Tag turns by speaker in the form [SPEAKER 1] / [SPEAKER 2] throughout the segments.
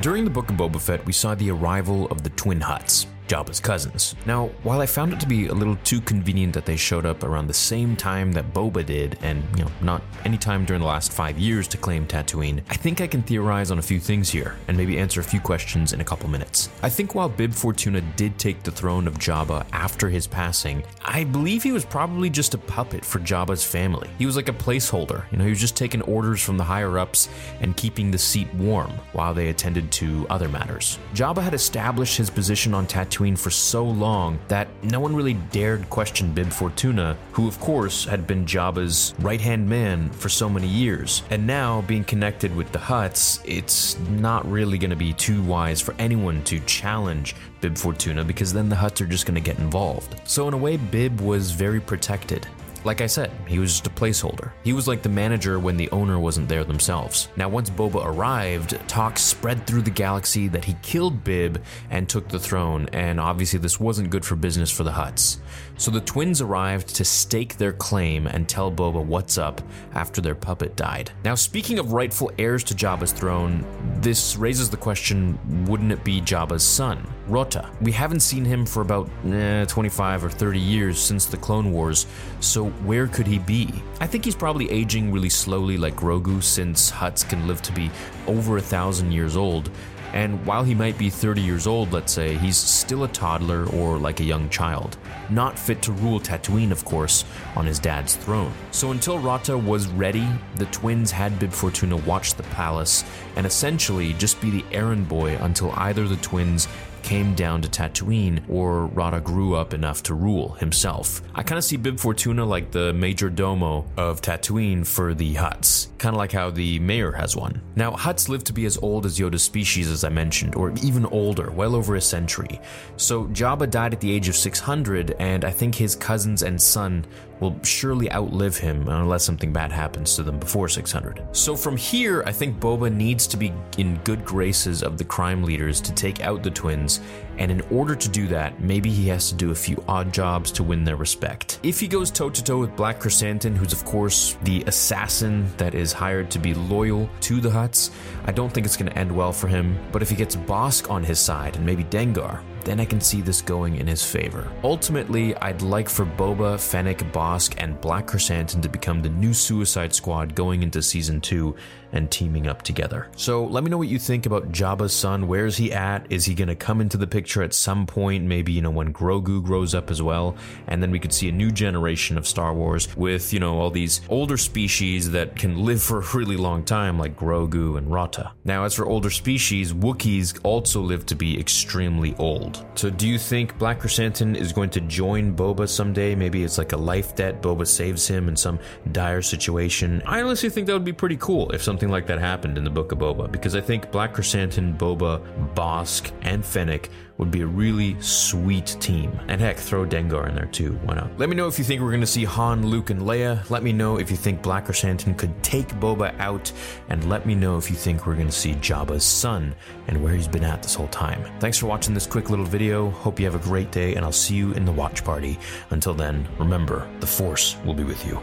[SPEAKER 1] During the Book of Boba Fett, we saw the arrival of the Twin Hutts, Jabba's cousins. Now, while I found it to be a little too convenient that they showed up around the same time that Boba did, and you know, not any time during the last five years to claim Tatooine, I think I can theorize on a few things here and maybe answer a few questions in a couple minutes. I think while Bib Fortuna did take the throne of Jabba after his passing, I believe he was probably just a puppet for Jabba's family. He was like a placeholder, you know, he was just taking orders from the higher ups and keeping the seat warm while they attended to other matters. Jabba had established his position on Tatooine for so long that no one really dared question Bib Fortuna, who of course had been Jabba's right hand man for so many years. And now, being connected with the Hutts, it's not really going to be too wise for anyone to challenge Bib Fortuna because then the Hutts are just going to get involved. So, in a way, Bib was very protected. Like I said, he was just a placeholder. He was like the manager when the owner wasn't there themselves. Now, once Boba arrived, talk spread through the galaxy that he killed Bib and took the throne, and obviously this wasn't good for business for the Hutts. So the twins arrived to stake their claim and tell Boba what's up after their puppet died. Now, speaking of rightful heirs to Jabba's throne, this raises the question wouldn't it be Jabba's son, Rotta? We haven't seen him for about eh, 25 or 30 years since the Clone Wars, so where could he be? I think he's probably aging really slowly like Grogu since Hutts can live to be over a thousand years old. And while he might be 30 years old, let's say, he's still a toddler or like a young child. Not fit to rule Tatooine, of course, on his dad's throne. So until Rotta was ready, the twins had Bib Fortuna watch the palace and essentially just be the errand boy until either the twins came down to Tatooine or Rotta grew up enough to rule himself. I kind of see Bib Fortuna like the major domo of Tatooine for the Hutts, kind of like how the mayor has one. Now, Hutts live to be as old as Yoda's species, as I mentioned, or even older, well over a century. So Jabba died at the age of 600, and I think his cousins and son will surely outlive him unless something bad happens to them before 600. So from here, I think Boba needs to be in good graces of the crime leaders to take out the twins, and in order to do that, maybe he has to do a few odd jobs to win their respect. If he goes toe to toe with Black Krrsantan, who's of course the assassin that is hired to be loyal to the Hutts, I don't think it's going to end well for him. But if he gets Bossk on his side and maybe Dengar, then I can see this going in his favor. Ultimately, I'd like for Boba, Fennec, Bossk, and Black Krrsantan to become the new Suicide Squad going into season 2 and teaming up together. So let me know what you think about Jabba's son. Where's he at? Is he going to come into the picture at some point? Maybe, you know, when Grogu grows up as well. And then we could see a new generation of Star Wars with, you know, all these older species that can live for a really long time, like Grogu and Rotta. Now, as for older species, Wookiees also live to be extremely old. So do you think Black Krrsantan is going to join Boba someday? Maybe it's like a life debt. Boba saves him in some dire situation. I honestly think that would be pretty cool if something like that happened in the Book of Boba, because I think Black Krrsantan, Boba, Bossk, and Fennec would be a really sweet team. And heck, throw Dengar in there too. Why not? Let me know if you think we're going to see Han, Luke, and Leia. Let me know if you think Black Krrsantan could take Boba out. And let me know if you think we're going to see Jabba's son and where he's been at this whole time. Thanks for watching this quick little video. Hope you have a great day, and I'll see you in the watch party. Until then, remember, the Force will be with you.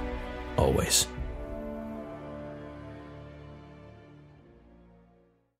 [SPEAKER 1] Always.